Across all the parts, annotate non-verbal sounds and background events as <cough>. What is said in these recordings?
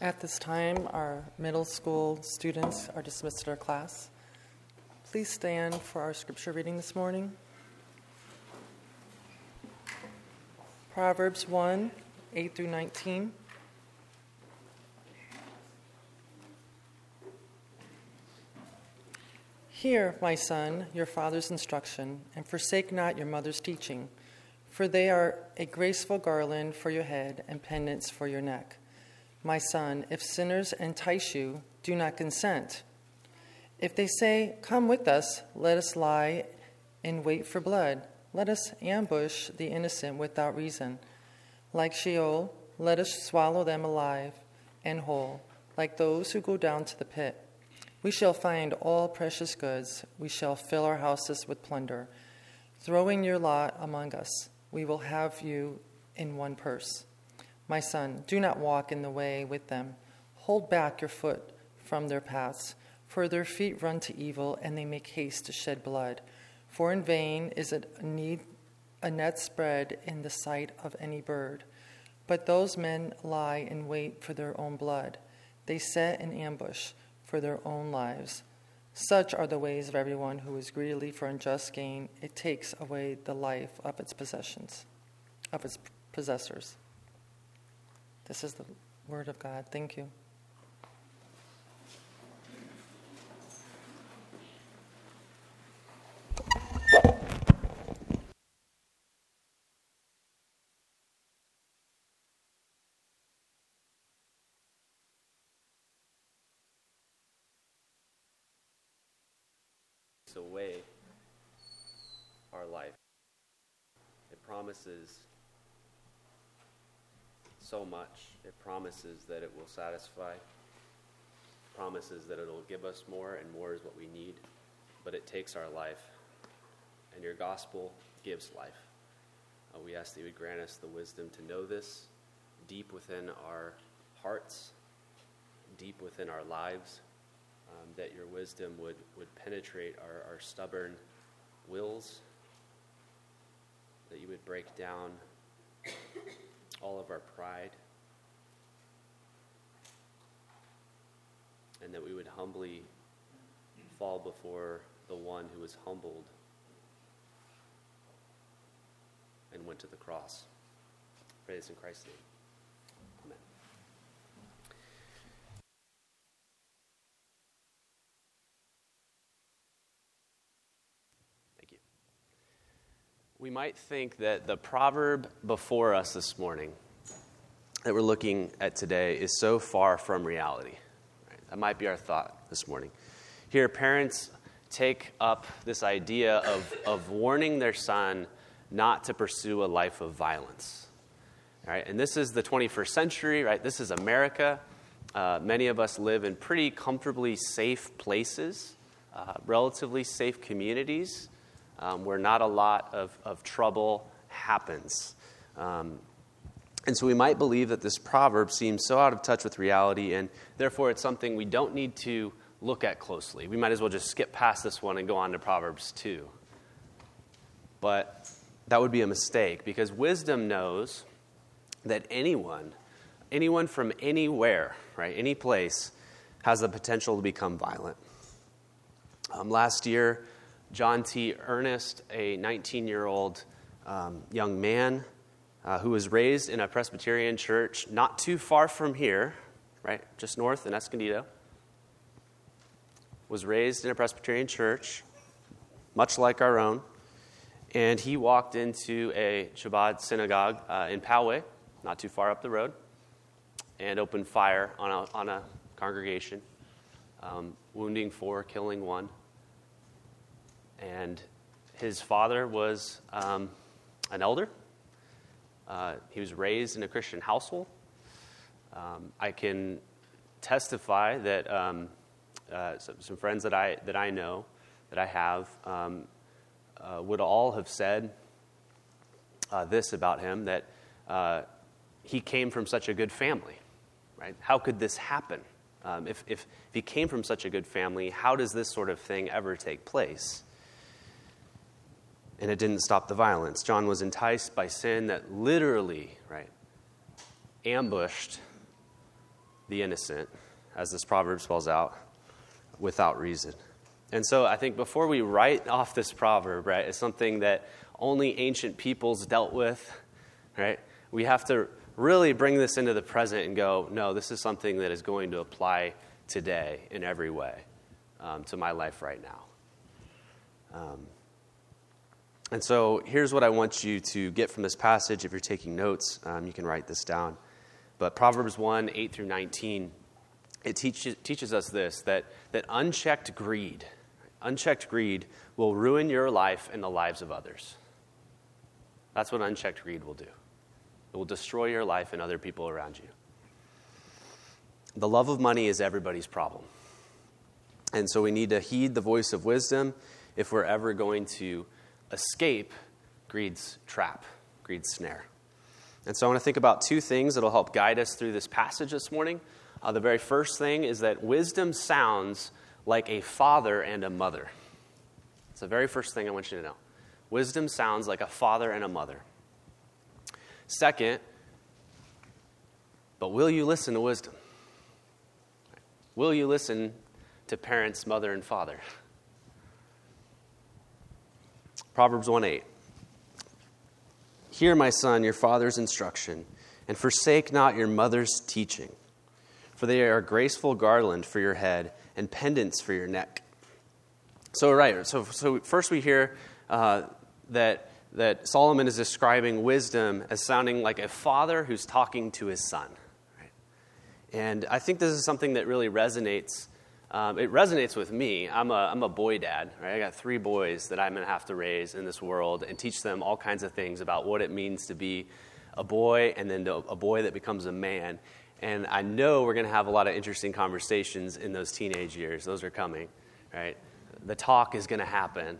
At this time, our middle school students are dismissed to their class. Please stand for our scripture reading this morning. Proverbs 1 8 through 19. Hear, my son, your father's instruction, and forsake not your mother's teaching, for they are a graceful garland for your head and pendants for your neck. My son, if sinners entice you, do not consent. If they say, Come with us, let us lie and wait for blood. Let us ambush the innocent without reason. Like Sheol, let us swallow them alive and whole, like those who go down to the pit. We shall find all precious goods. We shall fill our houses with plunder. Throwing your lot among us, we will have you in one purse. My son, do not walk in the way with them. Hold back your foot from their paths, for their feet run to evil, and they make haste to shed blood. For in vain is it a, need, a net spread in the sight of any bird. But those men lie in wait for their own blood. They set an ambush for their own lives. Such are the ways of everyone who is greedily for unjust gain. It takes away the life of its possessions, of its possessors. This is the word of God. Thank you. away our life. It promises so much. It promises that it will satisfy, promises that it'll give us more, and more is what we need. But it takes our life, and your gospel gives life. Uh, we ask that you would grant us the wisdom to know this deep within our hearts, deep within our lives, um, that your wisdom would, would penetrate our, our stubborn wills, that you would break down all of our pride, and that we would humbly fall before the one who was humbled and went to the cross. Praise in Christ's name. Amen. Thank you. We might think that the proverb before us this morning that we're looking at today is so far from reality. That might be our thought this morning. Here, parents take up this idea of, of warning their son not to pursue a life of violence. Right? And this is the 21st century, right? This is America. Uh, many of us live in pretty comfortably safe places, uh, relatively safe communities um, where not a lot of, of trouble happens. Um, and so we might believe that this proverb seems so out of touch with reality, and therefore it's something we don't need to look at closely. We might as well just skip past this one and go on to Proverbs 2. But that would be a mistake because wisdom knows that anyone, anyone from anywhere, right, any place, has the potential to become violent. Um, last year, John T. Earnest, a 19 year old um, young man uh, who was raised in a Presbyterian church not too far from here, right, just north in Escondido, was raised in a Presbyterian church, much like our own, and he walked into a Chabad synagogue uh, in Poway, not too far up the road, and opened fire on a, on a congregation, um, wounding four, killing one. And his father was um, an elder. Uh, he was raised in a Christian household. Um, I can testify that um, uh, some, some, friends that I, that I know, that I have, um, uh, would all have said uh, this about him that uh, he came from such a good family, right? How could this happen? Um, if, if, if he came from such a good family, how does this sort of thing ever take place? And it didn't stop the violence. John was enticed by sin that literally, right, ambushed the innocent, as this proverb spells out, without reason. And so I think before we write off this proverb, right, it's something that only ancient peoples dealt with, right? We have to really bring this into the present and go, no, this is something that is going to apply today in every way um, to my life right now. Um, and so here's what I want you to get from this passage. If you're taking notes, um, you can write this down. But Proverbs 1 8 through 19, it teaches, teaches us this that, that unchecked greed, unchecked greed will ruin your life and the lives of others. That's what unchecked greed will do. It will destroy your life and other people around you. The love of money is everybody's problem. And so we need to heed the voice of wisdom if we're ever going to escape greed's trap, greed's snare. And so I want to think about two things that will help guide us through this passage this morning. Uh, the very first thing is that wisdom sounds like a father and a mother. It's the very first thing I want you to know. Wisdom sounds like a father and a mother. Second, but will you listen to wisdom? Will you listen to parents, mother, and father? Proverbs 1 8. Hear, my son, your father's instruction, and forsake not your mother's teaching, for they are a graceful garland for your head and pendants for your neck. So, right, so, so first we hear uh, that, that Solomon is describing wisdom as sounding like a father who's talking to his son. Right? And I think this is something that really resonates um, it resonates with me. I'm a, I'm a boy dad, right? I got three boys that I'm going to have to raise in this world and teach them all kinds of things about what it means to be a boy and then a boy that becomes a man. And I know we're going to have a lot of interesting conversations in those teenage years. Those are coming, right? The talk is going to happen.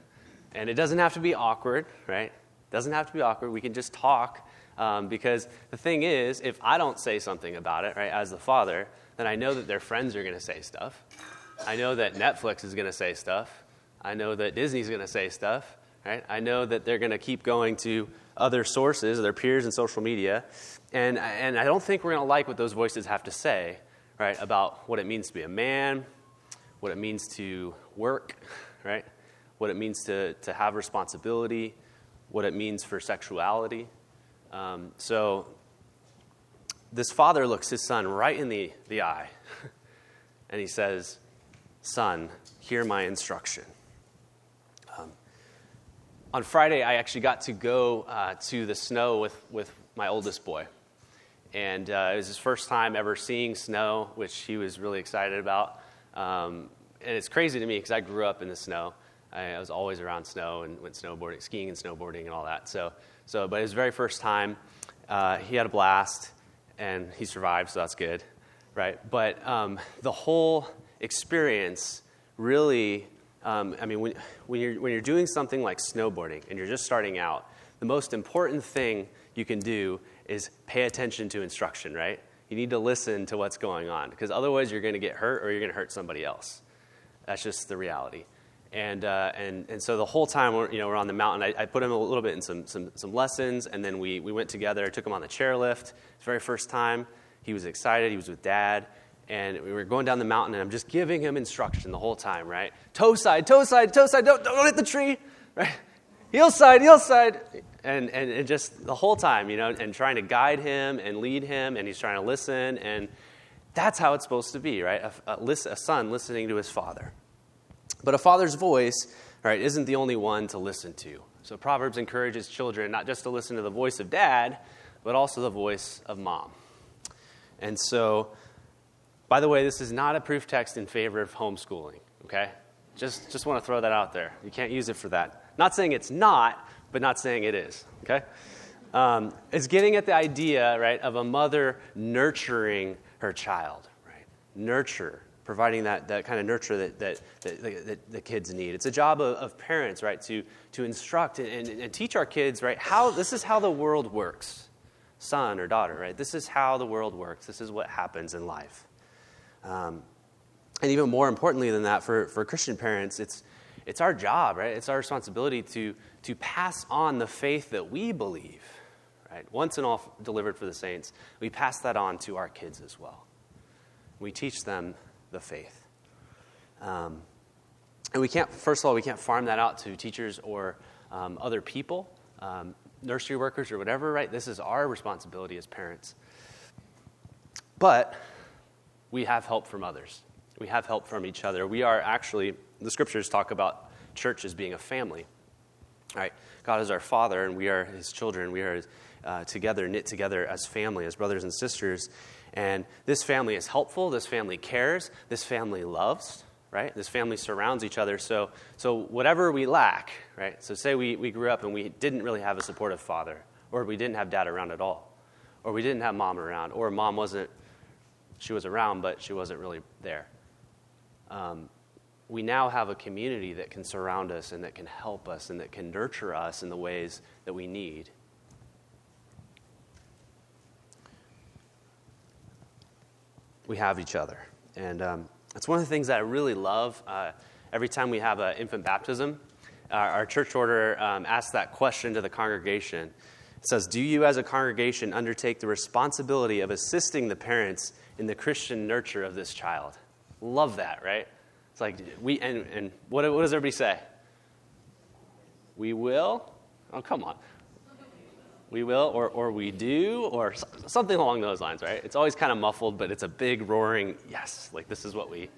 And it doesn't have to be awkward, right? It doesn't have to be awkward. We can just talk um, because the thing is, if I don't say something about it, right, as the father, then I know that their friends are going to say stuff. I know that Netflix is going to say stuff. I know that Disney's going to say stuff. Right? I know that they're going to keep going to other sources, their peers in social media, and, and I don't think we're going to like what those voices have to say, right, about what it means to be a man, what it means to work, right, what it means to, to have responsibility, what it means for sexuality. Um, so this father looks his son right in the, the eye, <laughs> and he says, Son, hear my instruction. Um, on Friday, I actually got to go uh, to the snow with, with my oldest boy. And uh, it was his first time ever seeing snow, which he was really excited about. Um, and it's crazy to me because I grew up in the snow. I, was always around snow and went snowboarding, skiing and snowboarding and all that. So, so but his very first time, uh, he had a blast and he survived, so that's good, right? But um, the whole experience really, um, I mean, when, when, you're, when you're doing something like snowboarding and you're just starting out, the most important thing you can do is pay attention to instruction, right? You need to listen to what's going on because otherwise you're going to get hurt or you're going to hurt somebody else. That's just the reality. And, uh, and, and so the whole time we're, you know, we're on the mountain, I, I put him a little bit in some, some, some lessons, and then we, we went together, took him on the chairlift. His very first time, he was excited. He was with dad and we were going down the mountain, and I'm just giving him instruction the whole time, right? Toe side, toe side, toe side, don't, don't hit the tree, right? Heel side, heel side. And, and, and just the whole time, you know, and trying to guide him and lead him, and he's trying to listen, and that's how it's supposed to be, right? A, a, a son listening to his father. But a father's voice, right, isn't the only one to listen to. So Proverbs encourages children not just to listen to the voice of dad, but also the voice of mom. And so by the way, this is not a proof text in favor of homeschooling, okay? Just, just want to throw that out there. You can't use it for that. Not saying it's not, but not saying it is, okay? Um, it's getting at the idea, right, of a mother nurturing her child, right? Nurture, providing that, that kind of nurture that, that, that, that the kids need. It's a job of, of parents, right, to, to instruct and, and, and teach our kids, right, how this is how the world works. Son or daughter, right? This is how the world works. This is what happens in life. Um, and even more importantly than that, for, for Christian parents, it's, it's our job, right? It's our responsibility to, to pass on the faith that we believe, right? Once and all delivered for the saints, we pass that on to our kids as well. We teach them the faith. Um, and we can't, first of all, we can't farm that out to teachers or um, other people, um, nursery workers or whatever, right? This is our responsibility as parents. But we have help from others. We have help from each other. We are actually, the scriptures talk about church as being a family, right? God is our Father, and we are His children. We are uh, together, knit together as family, as brothers and sisters. And this family is helpful. This family cares. This family loves, right? This family surrounds each other. So, so whatever we lack, right? So, say we, we grew up and we didn't really have a supportive father, or we didn't have dad around at all, or we didn't have mom around, or mom wasn't, she was around, but she wasn't really there. Um, we now have a community that can surround us and that can help us and that can nurture us in the ways that we need. We have each other. And um, it's one of the things that I really love. Uh, every time we have an infant baptism, our, our church order um, asks that question to the congregation. It says, Do you as a congregation undertake the responsibility of assisting the parents in the Christian nurture of this child? Love that, right? It's like, we, and, and what, what does everybody say? We will? Oh, come on. We will, or, or we do, or something along those lines, right? It's always kind of muffled, but it's a big roaring yes, like this is what we,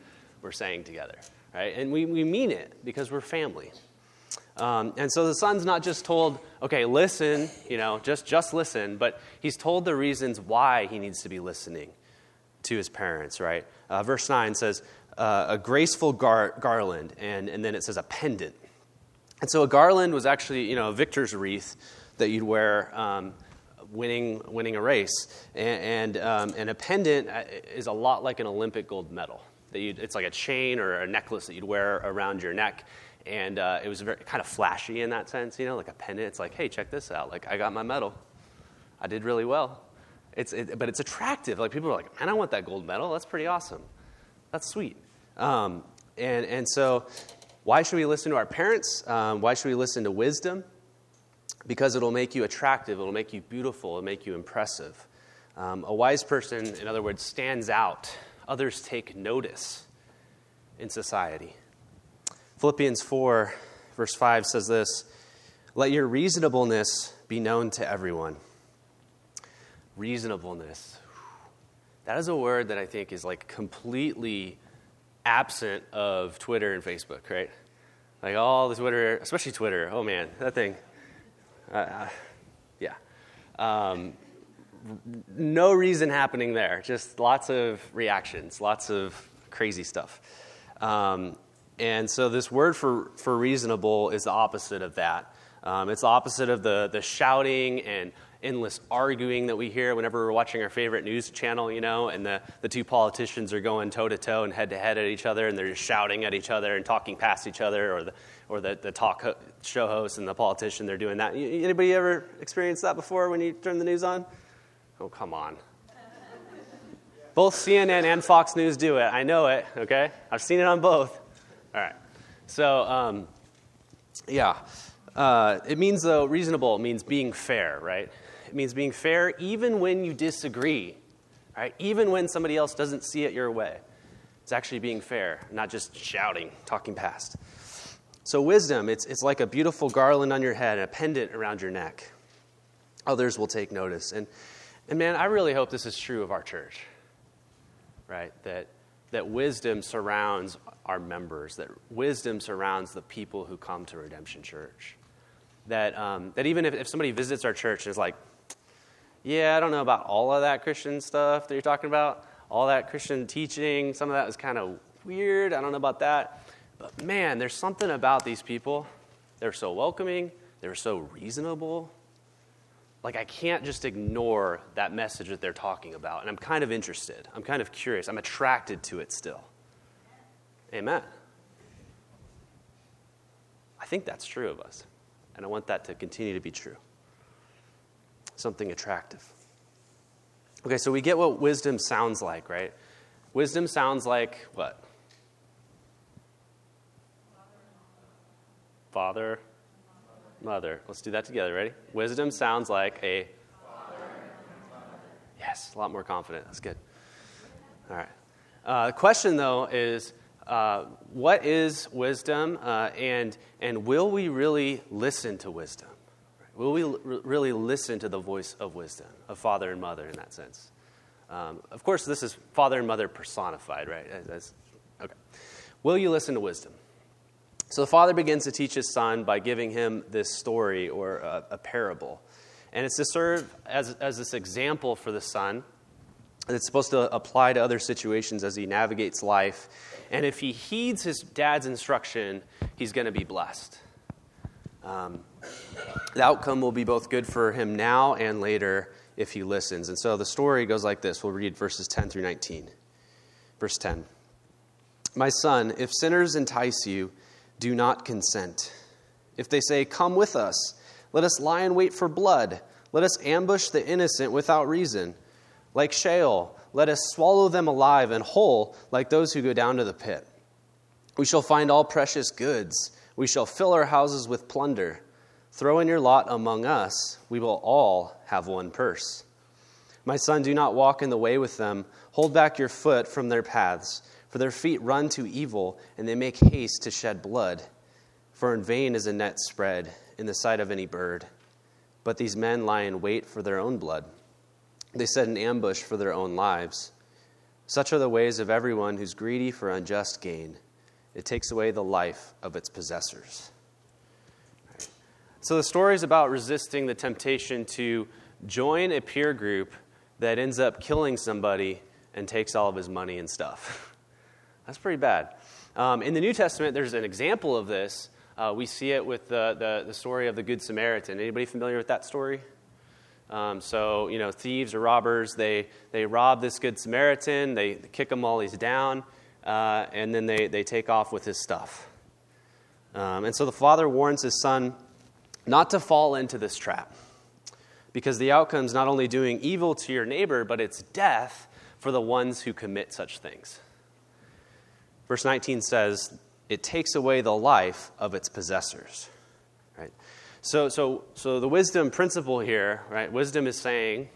we're saying together, right? And we, we mean it because we're family. Um, and so the son's not just told, okay, listen, you know, just, just listen, but he's told the reasons why he needs to be listening to his parents, right? Uh, verse 9 says, uh, a graceful gar- garland, and, and then it says a pendant. And so a garland was actually, you know, a victor's wreath that you'd wear um, winning, winning a race. And, and, um, and, a pendant uh, is a lot like an Olympic gold medal. That it's like a chain or a necklace that you'd wear around your neck. And uh, it was very, kind of flashy in that sense, you know, like a pendant. It's like, hey, check this out. Like, I got my medal. I did really well. It's, it, but it's attractive. Like, people are like, man, I want that gold medal. That's pretty awesome. That's sweet. Um, and, and so, why should we listen to our parents? Um, why should we listen to wisdom? Because it'll make you attractive, it'll make you beautiful, it'll make you impressive. Um, a wise person, in other words, stands out. Others take notice in society. Philippians 4, verse 5 says this Let your reasonableness be known to everyone. Reasonableness. That is a word that I think is like completely absent of Twitter and Facebook, right? Like all the Twitter, especially Twitter. Oh man, that thing. Uh, uh, yeah. Um, no reason happening there. Just lots of reactions, lots of crazy stuff. Um, and so this word for, for reasonable is the opposite of that. Um, it's the opposite of the, the shouting and endless arguing that we hear whenever we're watching our favorite news channel, you know, and the, the two politicians are going toe to toe and head to head at each other, and they're just shouting at each other and talking past each other, or the, or the, the talk ho- show host and the politician, they're doing that. Anybody ever experienced that before when you turn the news on? Oh, come on. Both CNN and Fox News do it. I know it, okay? I've seen it on both. All right. So, um, yeah. Uh, it means, though, reasonable means being fair, right? It means being fair even when you disagree, right? Even when somebody else doesn't see it your way. It's actually being fair, not just shouting, talking past. So, wisdom, it's, it's like a beautiful garland on your head and a pendant around your neck. Others will take notice. And, and man, I really hope this is true of our church, right? That, that wisdom surrounds our members, that wisdom surrounds the people who come to Redemption Church. That, um, that even if, if somebody visits our church and is like, yeah, I don't know about all of that Christian stuff that you're talking about, all that Christian teaching. Some of that is kind of weird. I don't know about that. But man, there's something about these people. They're so welcoming, they're so reasonable. Like, I can't just ignore that message that they're talking about. And I'm kind of interested. I'm kind of curious. I'm attracted to it still. Amen. I think that's true of us. And I want that to continue to be true something attractive. Okay, so we get what wisdom sounds like, right? Wisdom sounds like what? Father, mother. Let's do that together. Ready? Wisdom sounds like a. Yes, a lot more confident. That's good. All right. Uh, the question, though, is uh, what is wisdom, uh, and, and will we really listen to wisdom? Will we l- really listen to the voice of wisdom, of father and mother in that sense? Um, of course, this is father and mother personified, right? As, okay. Will you listen to wisdom? So the father begins to teach his son by giving him this story or a, a parable. And it's to serve as, as this example for the son. It's supposed to apply to other situations as he navigates life. And if he heeds his dad's instruction, he's going to be blessed. Um, the outcome will be both good for him now and later if he listens. And so the story goes like this. We'll read verses 10 through 19. Verse 10 My son, if sinners entice you, do not consent. If they say, Come with us, let us lie in wait for blood, let us ambush the innocent without reason. Like Sheol, let us swallow them alive and whole, like those who go down to the pit. We shall find all precious goods. We shall fill our houses with plunder. Throw in your lot among us. We will all have one purse. My son, do not walk in the way with them. Hold back your foot from their paths, for their feet run to evil, and they make haste to shed blood. For in vain is a net spread in the sight of any bird. But these men lie in wait for their own blood. They set an ambush for their own lives. Such are the ways of everyone who's greedy for unjust gain. It takes away the life of its possessors. So the story is about resisting the temptation to join a peer group that ends up killing somebody and takes all of his money and stuff. <laughs> That's pretty bad. Um, in the New Testament, there's an example of this. Uh, we see it with the, the, the, story of the Good Samaritan. Anybody familiar with that story? Um, so, you know, thieves or robbers, they, they rob this Good Samaritan, they kick him while he's down, uh, and then they, they take off with his stuff. Um, and so the father warns his son not to fall into this trap because the outcome is not only doing evil to your neighbor, but it's death for the ones who commit such things. Verse 19 says, It takes away the life of its possessors. Right? So, so, so the wisdom principle here, right? Wisdom is saying,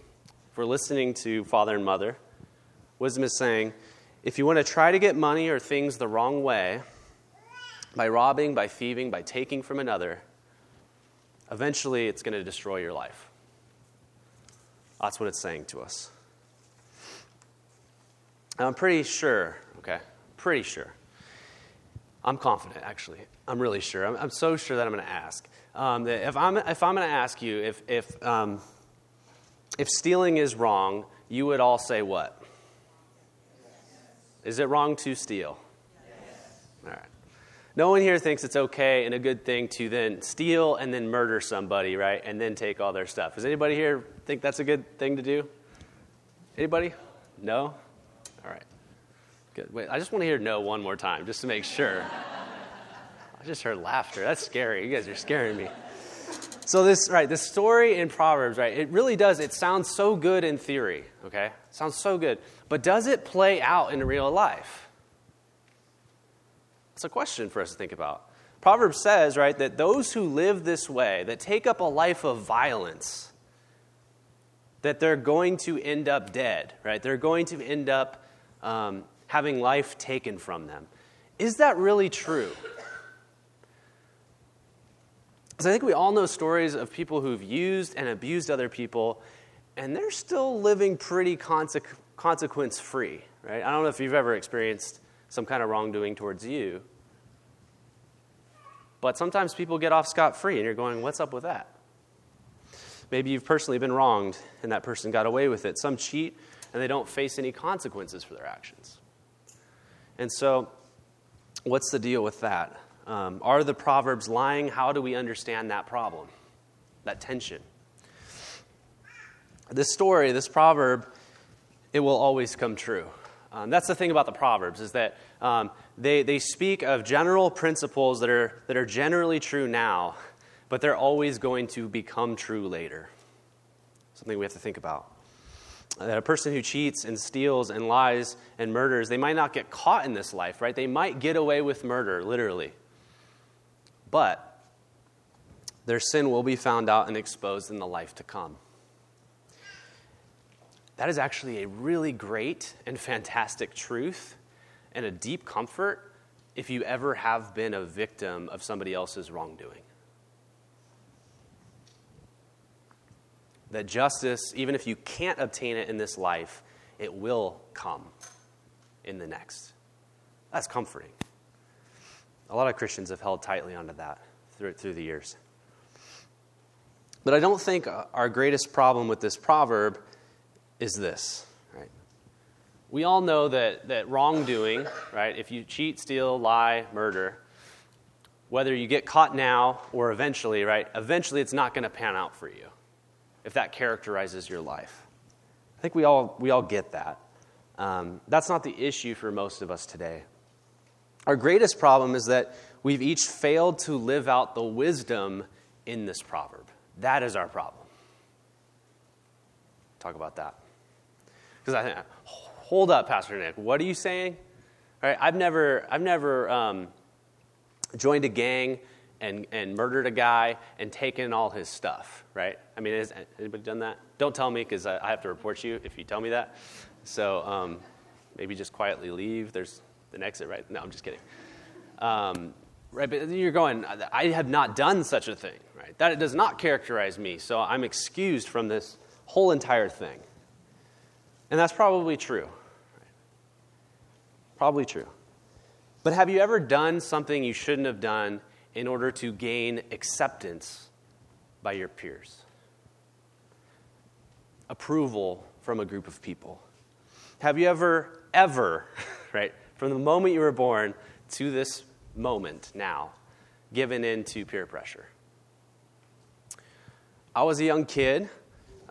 if we're listening to father and mother, wisdom is saying, if you want to try to get money or things the wrong way, by robbing, by thieving, by taking from another, eventually it's going to destroy your life. That's what it's saying to us. I'm pretty sure, okay, pretty sure. I'm confident, actually. I'm really sure. I'm, I'm so sure that I'm going to ask. Um, that if I'm, if I'm going to ask you if, if, um, if stealing is wrong, you would all say what? Is it wrong to steal? Yes. All right. No one here thinks it's okay and a good thing to then steal and then murder somebody, right? And then take all their stuff. Does anybody here think that's a good thing to do? Anybody? No? Good. Wait, I just want to hear no one more time, just to make sure. I just heard laughter. That's scary. You guys are scaring me. So this, right, this story in Proverbs, right, it really does, it sounds so good in theory, okay? It sounds so good. But does it play out in real life? It's a question for us to think about. Proverbs says, right, that those who live this way, that take up a life of violence, that they're going to end up dead, right? They're going to end up um, having life taken from them. Is that really true? Because I think we all know stories of people who've used and abused other people, and they're still living pretty consequence free, right? I don't know if you've ever experienced some kind of wrongdoing towards you. But sometimes people get off scot free, and you're going, what's up with that? Maybe you've personally been wronged, and that person got away with it. Some cheat, and they don't face any consequences for their actions. And so, what's the deal with that? Um, are the Proverbs lying? How do we understand that problem, that tension? This story, this proverb, it will always come true. Um, that's the thing about the Proverbs, is that um, they, they speak of general principles that are, that are generally true now, but they're always going to become true later. Something we have to think about. That a person who cheats and steals and lies and murders, they might not get caught in this life, right? They might get away with murder, literally. But their sin will be found out and exposed in the life to come. That is actually a really great and fantastic truth and a deep comfort if you ever have been a victim of somebody else's wrongdoing. That justice, even if you can't obtain it in this life, it will come in the next. That's comforting. A lot of Christians have held tightly onto that through, through the years. But I don't think our greatest problem with this proverb is this, right? We all know that, that wrongdoing, right, if you cheat, steal, lie, murder, whether you get caught now or eventually, right, eventually it's not going to pan out for you if that characterizes your life. I think we all, we all get that. Um, that's not the issue for most of us today. Our greatest problem is that we've each failed to live out the wisdom in this proverb. That is our problem. Talk about that. Because I think, hold up, Pastor Nick, what are you saying? All right, I've never, I've never um, joined a gang and, and murdered a guy and taken all his stuff, right? I mean, has anybody done that? Don't tell me because I, I, have to report you if you tell me that. So um, maybe just quietly leave. There's the exit, right? No, I'm just kidding. Um, right, but you're going, I have not done such a thing, right? That does not characterize me, so I'm excused from this whole entire thing. And that's probably true. Probably true. But have you ever done something you shouldn't have done in order to gain acceptance by your peers? Approval from a group of people? Have you ever, ever, <laughs> right, from the moment you were born to this moment now, given in to peer pressure? I was a young kid,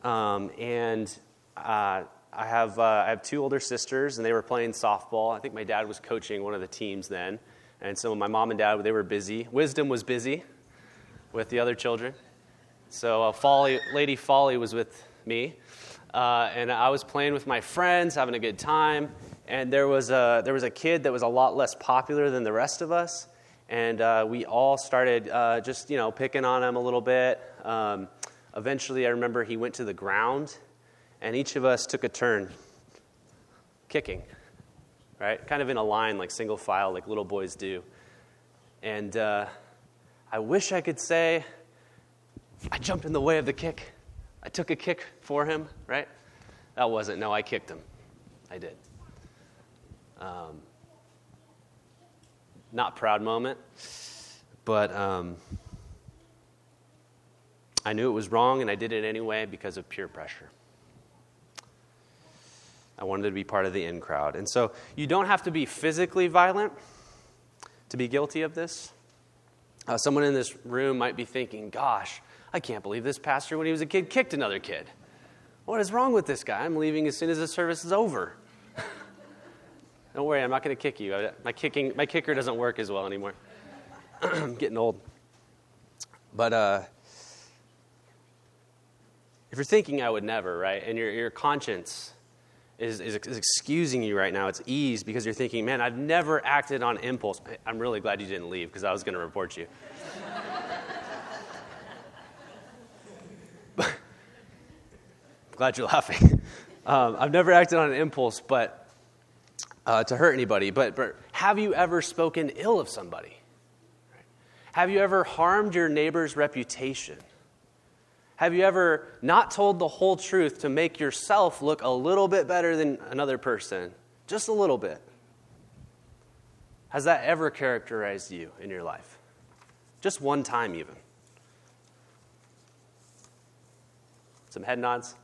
um, and uh, I, have, uh, I have two older sisters, and they were playing softball. I think my dad was coaching one of the teams then. And so my mom and dad, they were busy. Wisdom was busy with the other children. So uh, Folly, Lady Folly was with me. Uh, and I was playing with my friends, having a good time. And there was, a, there was a kid that was a lot less popular than the rest of us. And uh, we all started uh, just, you know, picking on him a little bit. Um, eventually, I remember he went to the ground, and each of us took a turn kicking right? Kind of in a line, like single file, like little boys do. And uh, I wish I could say, I jumped in the way of the kick. I took a kick for him, right? That wasn't. No, I kicked him. I did. Um, not proud moment, but um, I knew it was wrong and I did it anyway because of peer pressure. I wanted to be part of the in crowd. And so you don't have to be physically violent to be guilty of this. Uh, someone in this room might be thinking, gosh, I can't believe this pastor, when he was a kid, kicked another kid. What is wrong with this guy? I'm leaving as soon as the service is over. <laughs> Don't worry, I'm not going to kick you. My, kicking, my kicker doesn't work as well anymore. I'm <clears throat> getting old. But uh, if you're thinking I would never, right, and your, your conscience is, is, is, excusing you right now. It's ease because you're thinking, man, I've never acted on impulse. I'm really glad you didn't leave because I was going to report you. I'm <laughs> glad you're laughing. Um, I've never acted on an impulse, but uh, to hurt anybody. But, but have you ever spoken ill of somebody? Have you ever harmed your neighbor's reputation? Have you ever not told the whole truth to make yourself look a little bit better than another person? Just a little bit. Has that ever characterized you in your life? Just one time, even. Some head nods.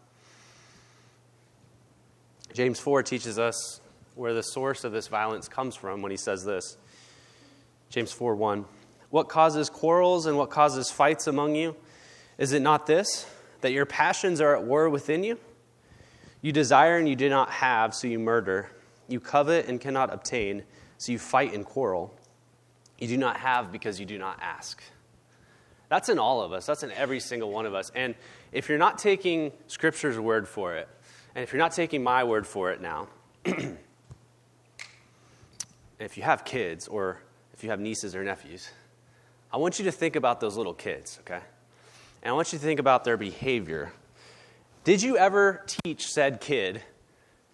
James 4 teaches us where the source of this violence comes from when he says this. James 4 1. What causes quarrels and what causes fights among you? Is it not this, that your passions are at war within you? You desire and you do not have, so you murder. You covet and cannot obtain, so you fight and quarrel. You do not have because you do not ask. That's in all of us. That's in every single one of us. And if you're not taking Scripture's word for it, and if you're not taking my word for it now, <clears throat> if you have kids or if you have nieces or nephews, I want you to think about those little kids, okay? And I want you to think about their behavior. Did you ever teach said kid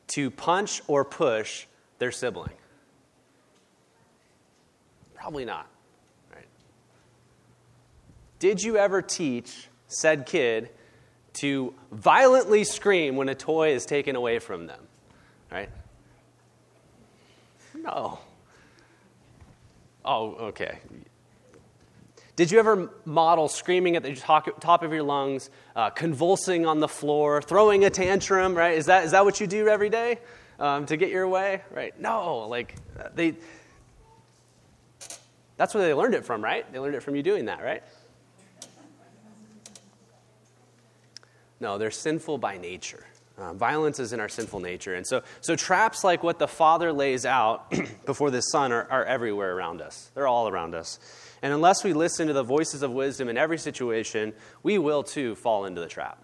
to punch or push their sibling? Probably not. Right? Did you ever teach said kid to violently scream when a toy is taken away from them? Right? No. Oh, okay. Did you ever model screaming at the top of your lungs, uh, convulsing on the floor, throwing a tantrum, right? Is that, is that what you do every day um, to get your way, right? No, like they, that's where they learned it from, right? They learned it from you doing that, right? No, they're sinful by nature. Uh, violence is in our sinful nature. And so, so traps like what the Father lays out <clears throat> before the Son are, are everywhere around us. They're all around us. And unless we listen to the voices of wisdom in every situation, we will too fall into the trap.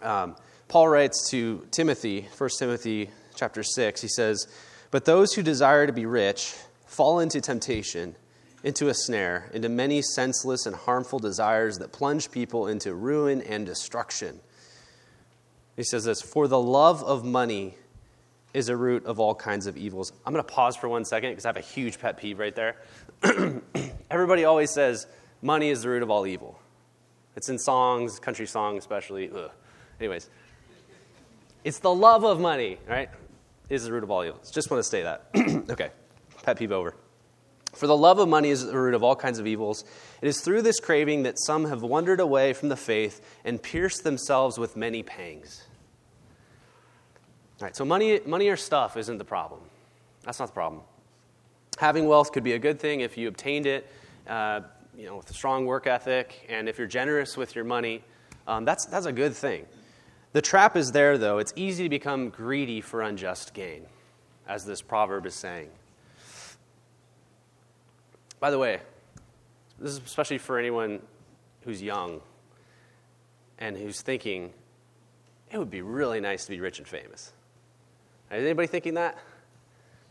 Um, Paul writes to Timothy, 1 Timothy chapter 6, he says, But those who desire to be rich fall into temptation, into a snare, into many senseless and harmful desires that plunge people into ruin and destruction. He says this For the love of money is a root of all kinds of evils. I'm going to pause for one second because I have a huge pet peeve right there. <clears throat> Everybody always says money is the root of all evil. It's in songs, country songs especially. Ugh. Anyways, it's the love of money, right? Is the root of all evil. Just want to say that. <clears throat> okay, pet peeve over. For the love of money is the root of all kinds of evils. It is through this craving that some have wandered away from the faith and pierced themselves with many pangs. All right, so money, money or stuff isn't the problem. That's not the problem. Having wealth could be a good thing if you obtained it, uh, you know, with a strong work ethic, and if you're generous with your money, um, that's, that's a good thing. The trap is there, though. It's easy to become greedy for unjust gain, as this proverb is saying. By the way, this is especially for anyone who's young and who's thinking, it would be really nice to be rich and famous. Is anybody thinking that?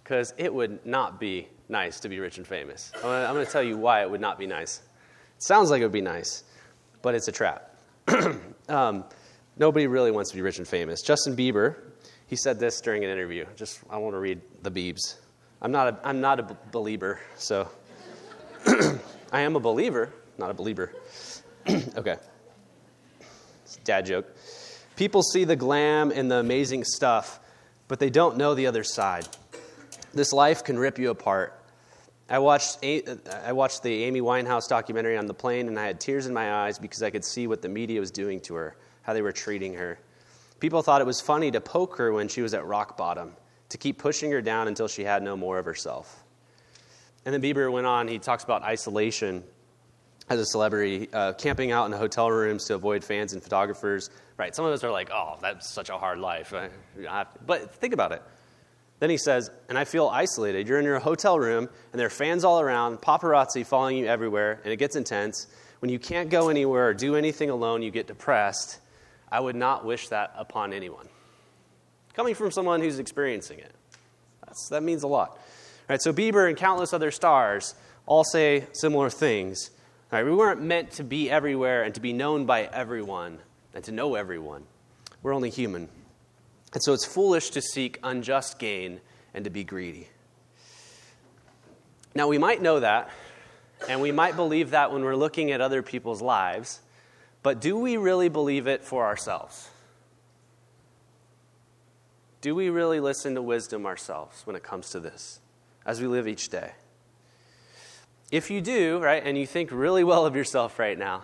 Because it would not be nice to be rich and famous. I'm going to tell you why it would not be nice. It sounds like it would be nice, but it's a trap. <clears throat> um, nobody really wants to be rich and famous. Justin Bieber, he said this during an interview. Just I want to read the Biebs. I'm not a, I'm not a believer, so <clears throat> I am a believer, not a believer. <clears throat> okay. It's a dad joke. People see the glam and the amazing stuff, but they don't know the other side. This life can rip you apart. I watched, I watched the Amy Winehouse documentary on the plane, and I had tears in my eyes because I could see what the media was doing to her, how they were treating her. People thought it was funny to poke her when she was at rock bottom, to keep pushing her down until she had no more of herself. And then Bieber went on, he talks about isolation as a celebrity, uh, camping out in hotel rooms to avoid fans and photographers. Right, some of us are like, oh, that's such a hard life. But think about it. Then he says, and I feel isolated. You're in your hotel room, and there are fans all around, paparazzi following you everywhere, and it gets intense. When you can't go anywhere or do anything alone, you get depressed. I would not wish that upon anyone. Coming from someone who's experiencing it, that means a lot. Right, so Bieber and countless other stars all say similar things. Right, we weren't meant to be everywhere and to be known by everyone and to know everyone. We're only human. And so it's foolish to seek unjust gain and to be greedy. Now, we might know that, and we might believe that when we're looking at other people's lives, but do we really believe it for ourselves? Do we really listen to wisdom ourselves when it comes to this? as we live each day. If you do, right, and you think really well of yourself right now,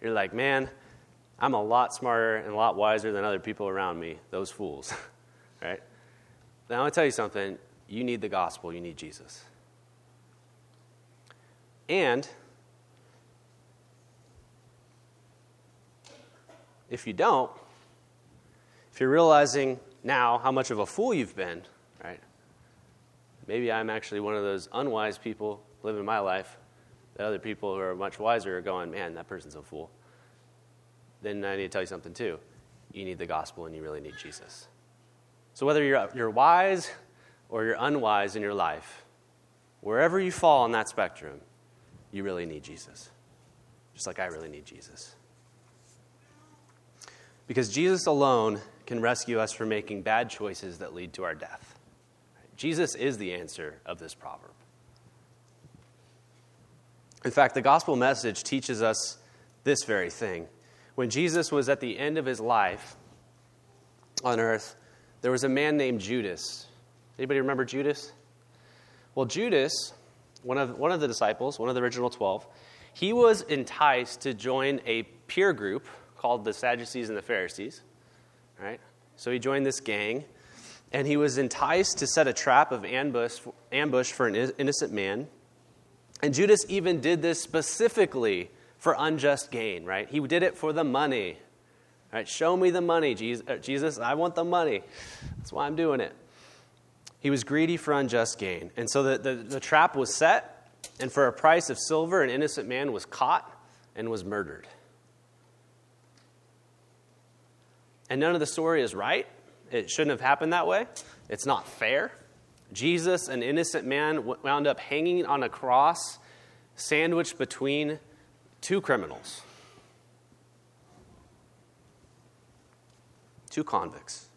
you're like, man, I'm a lot smarter and a lot wiser than other people around me, those fools, <laughs> right? Now, I want to tell you something. You need the gospel, you need Jesus. And if you don't, if you're realizing now how much of a fool you've been, right? maybe I'm actually one of those unwise people living my life. that other people who are much wiser are going, man, that person's a fool. Then I need to tell you something too. You need the gospel and you really need Jesus. So whether you're, you're wise or you're unwise in your life, wherever you fall on that spectrum, you really need Jesus. Just like I really need Jesus. Because Jesus alone can rescue us from making bad choices that lead to our death. Jesus is the answer of this proverb. In fact, the gospel message teaches us this very thing. When Jesus was at the end of his life on earth, there was a man named Judas. Anybody remember Judas? Well, Judas, one of, one of the disciples, one of the original 12, he was enticed to join a peer group called the Sadducees and the Pharisees. Right? So he joined this gang, and he was enticed to set a trap of ambush, ambush for an innocent man. And Judas even did this specifically for unjust gain, right? He did it for the money. Right? Show me the money, uh, Jesus. I want the money. That's why I'm doing it. He was greedy for unjust gain. And so the, the, the trap was set, and for a price of silver, an innocent man was caught and was murdered. And none of the story is right. It shouldn't have happened that way. It's not fair. Jesus, an innocent man, wound up hanging on a cross, sandwiched between two criminals, two convicts.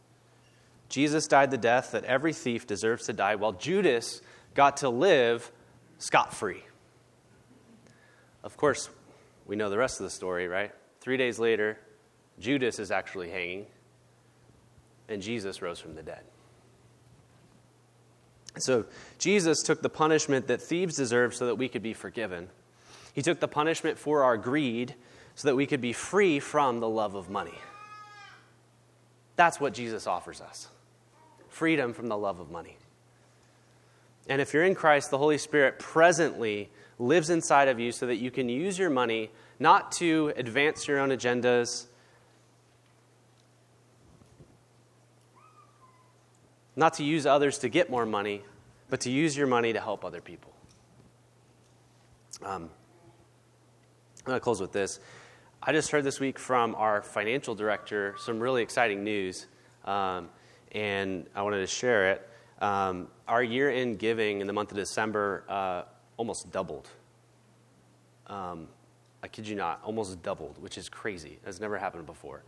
Jesus died the death that every thief deserves to die, while Judas got to live scot free. Of course, we know the rest of the story, right? Three days later, Judas is actually hanging, and Jesus rose from the dead. So, Jesus took the punishment that thieves deserve so that we could be forgiven. He took the punishment for our greed so that we could be free from the love of money. That's what Jesus offers us freedom from the love of money. And if you're in Christ, the Holy Spirit presently lives inside of you so that you can use your money not to advance your own agendas, not to use others to get more money, but to use your money to help other people. Um, I'm going to close with this. I just heard this week from our financial director some really exciting news. Um, and I wanted to share it. Um, our year end giving in the month of December uh, almost doubled. Um, I kid you not, almost doubled, which is crazy. That's never happened before.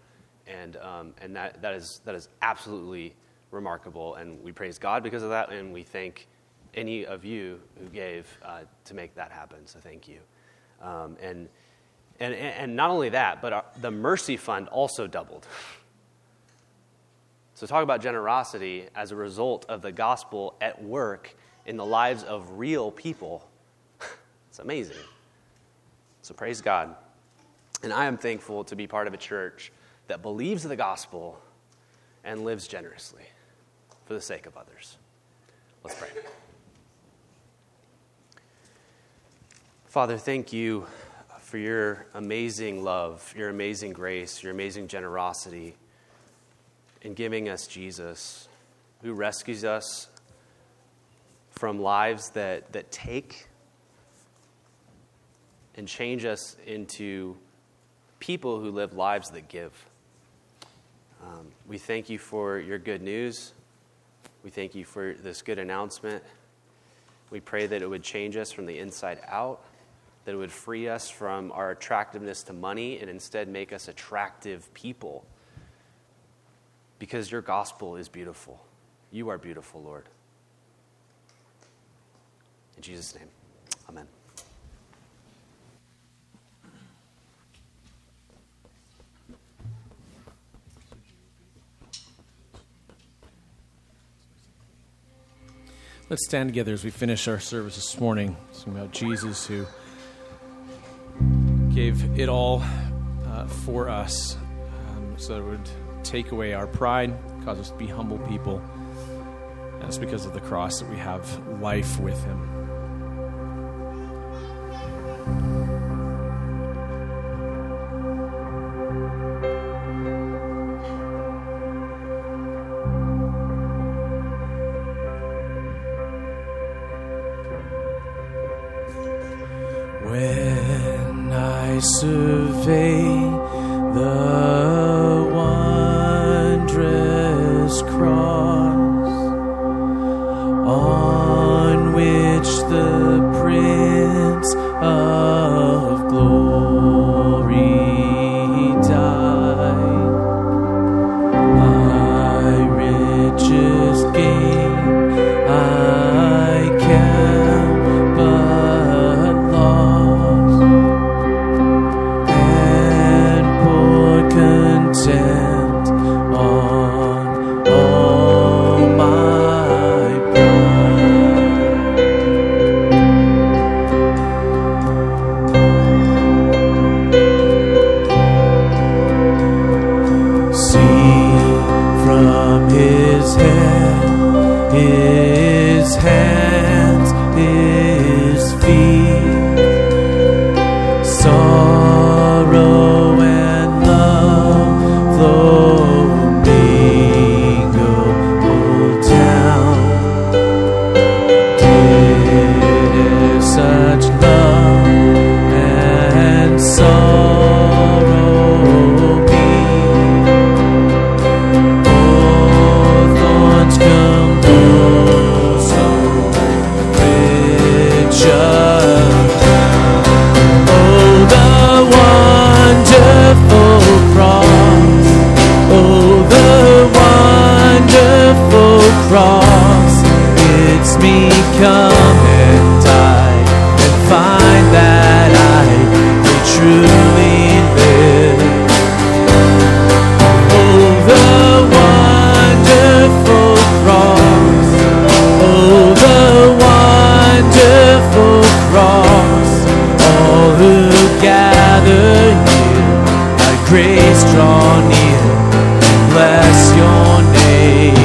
And, um, and that, that, is, that is absolutely remarkable. And we praise God because of that, and we thank any of you who gave uh, to make that happen. So thank you. Um, and, and, and not only that, but our, the Mercy Fund also doubled. So, talk about generosity as a result of the gospel at work in the lives of real people. <laughs> it's amazing. So, praise God. And I am thankful to be part of a church that believes the gospel and lives generously for the sake of others. Let's pray. Father, thank you for your amazing love, your amazing grace, your amazing generosity in giving us Jesus, who rescues us from lives that, that take and change us into people who live lives that give. Um, we thank you for your good news. We thank you for this good announcement. We pray that it would change us from the inside out, that would free us from our attractiveness to money and instead make us attractive people because your gospel is beautiful. You are beautiful, Lord. In Jesus' name, amen. Let's stand together as we finish our service this morning, singing about Jesus who gave it all uh, for us um, so that it would take away our pride, cause us to be humble people. And it's because of the cross that we have life with Him. His draw near, bless your name.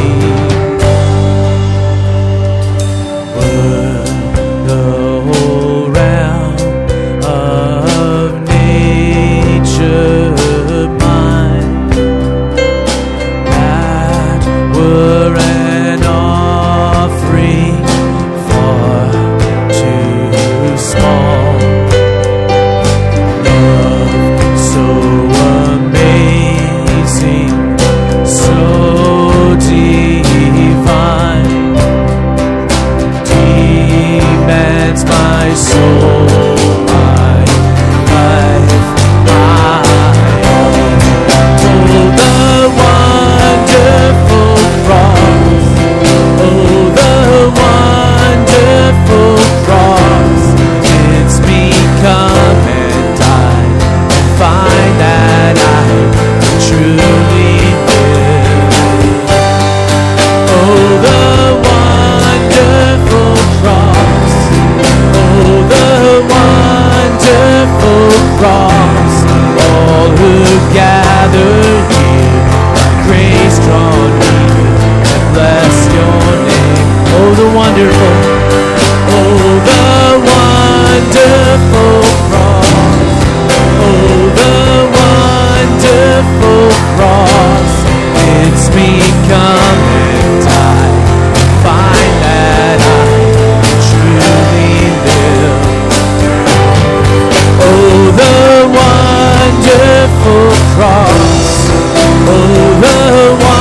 Wonderful. Oh, the wonderful cross. Oh, the wonderful cross. It's me come and die. Find that I truly live. Oh, the wonderful cross. Oh, the wonderful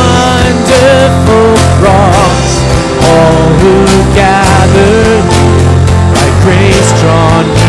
grace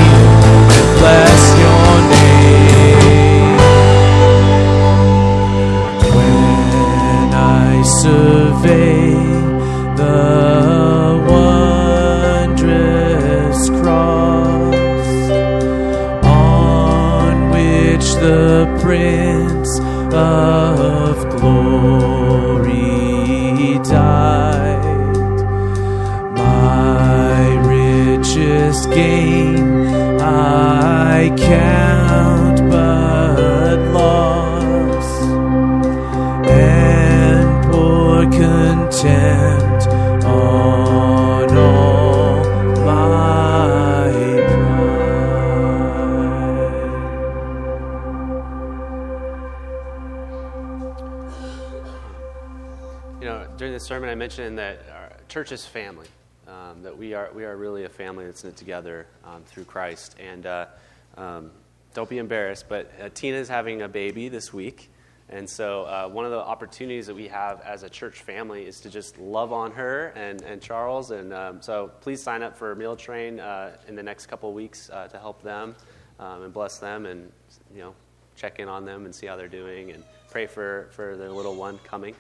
contempt on all my pride. You know, during the sermon, I mentioned that our church is family. Um, that we are we are really a family that's knit together um, through Christ. And uh, um, don't be embarrassed, but uh, Tina is having a baby this week, and so uh, one of the opportunities that we have as a church family is to just love on her and, and Charles. And um, so please sign up for Meal Train uh, in the next couple weeks uh, to help them um, and bless them, and you know check in on them and see how they're doing, and pray for for their little one coming.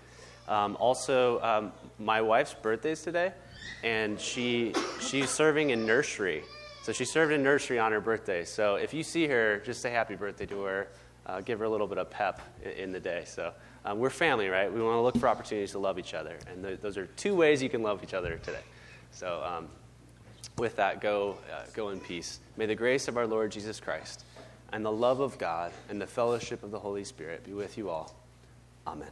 Um, also, um, my wife's birthday is today, and she she's serving in nursery. So she served in nursery on her birthday. So if you see her, just say happy birthday to her. Uh, give her a little bit of pep in, the day. So um, we're family, right? We want to look for opportunities to love each other, and th- those are two ways you can love each other today. So um, with that, go uh, go in peace. May the grace of our Lord Jesus Christ and the love of God and the fellowship of the Holy Spirit be with you all. Amen.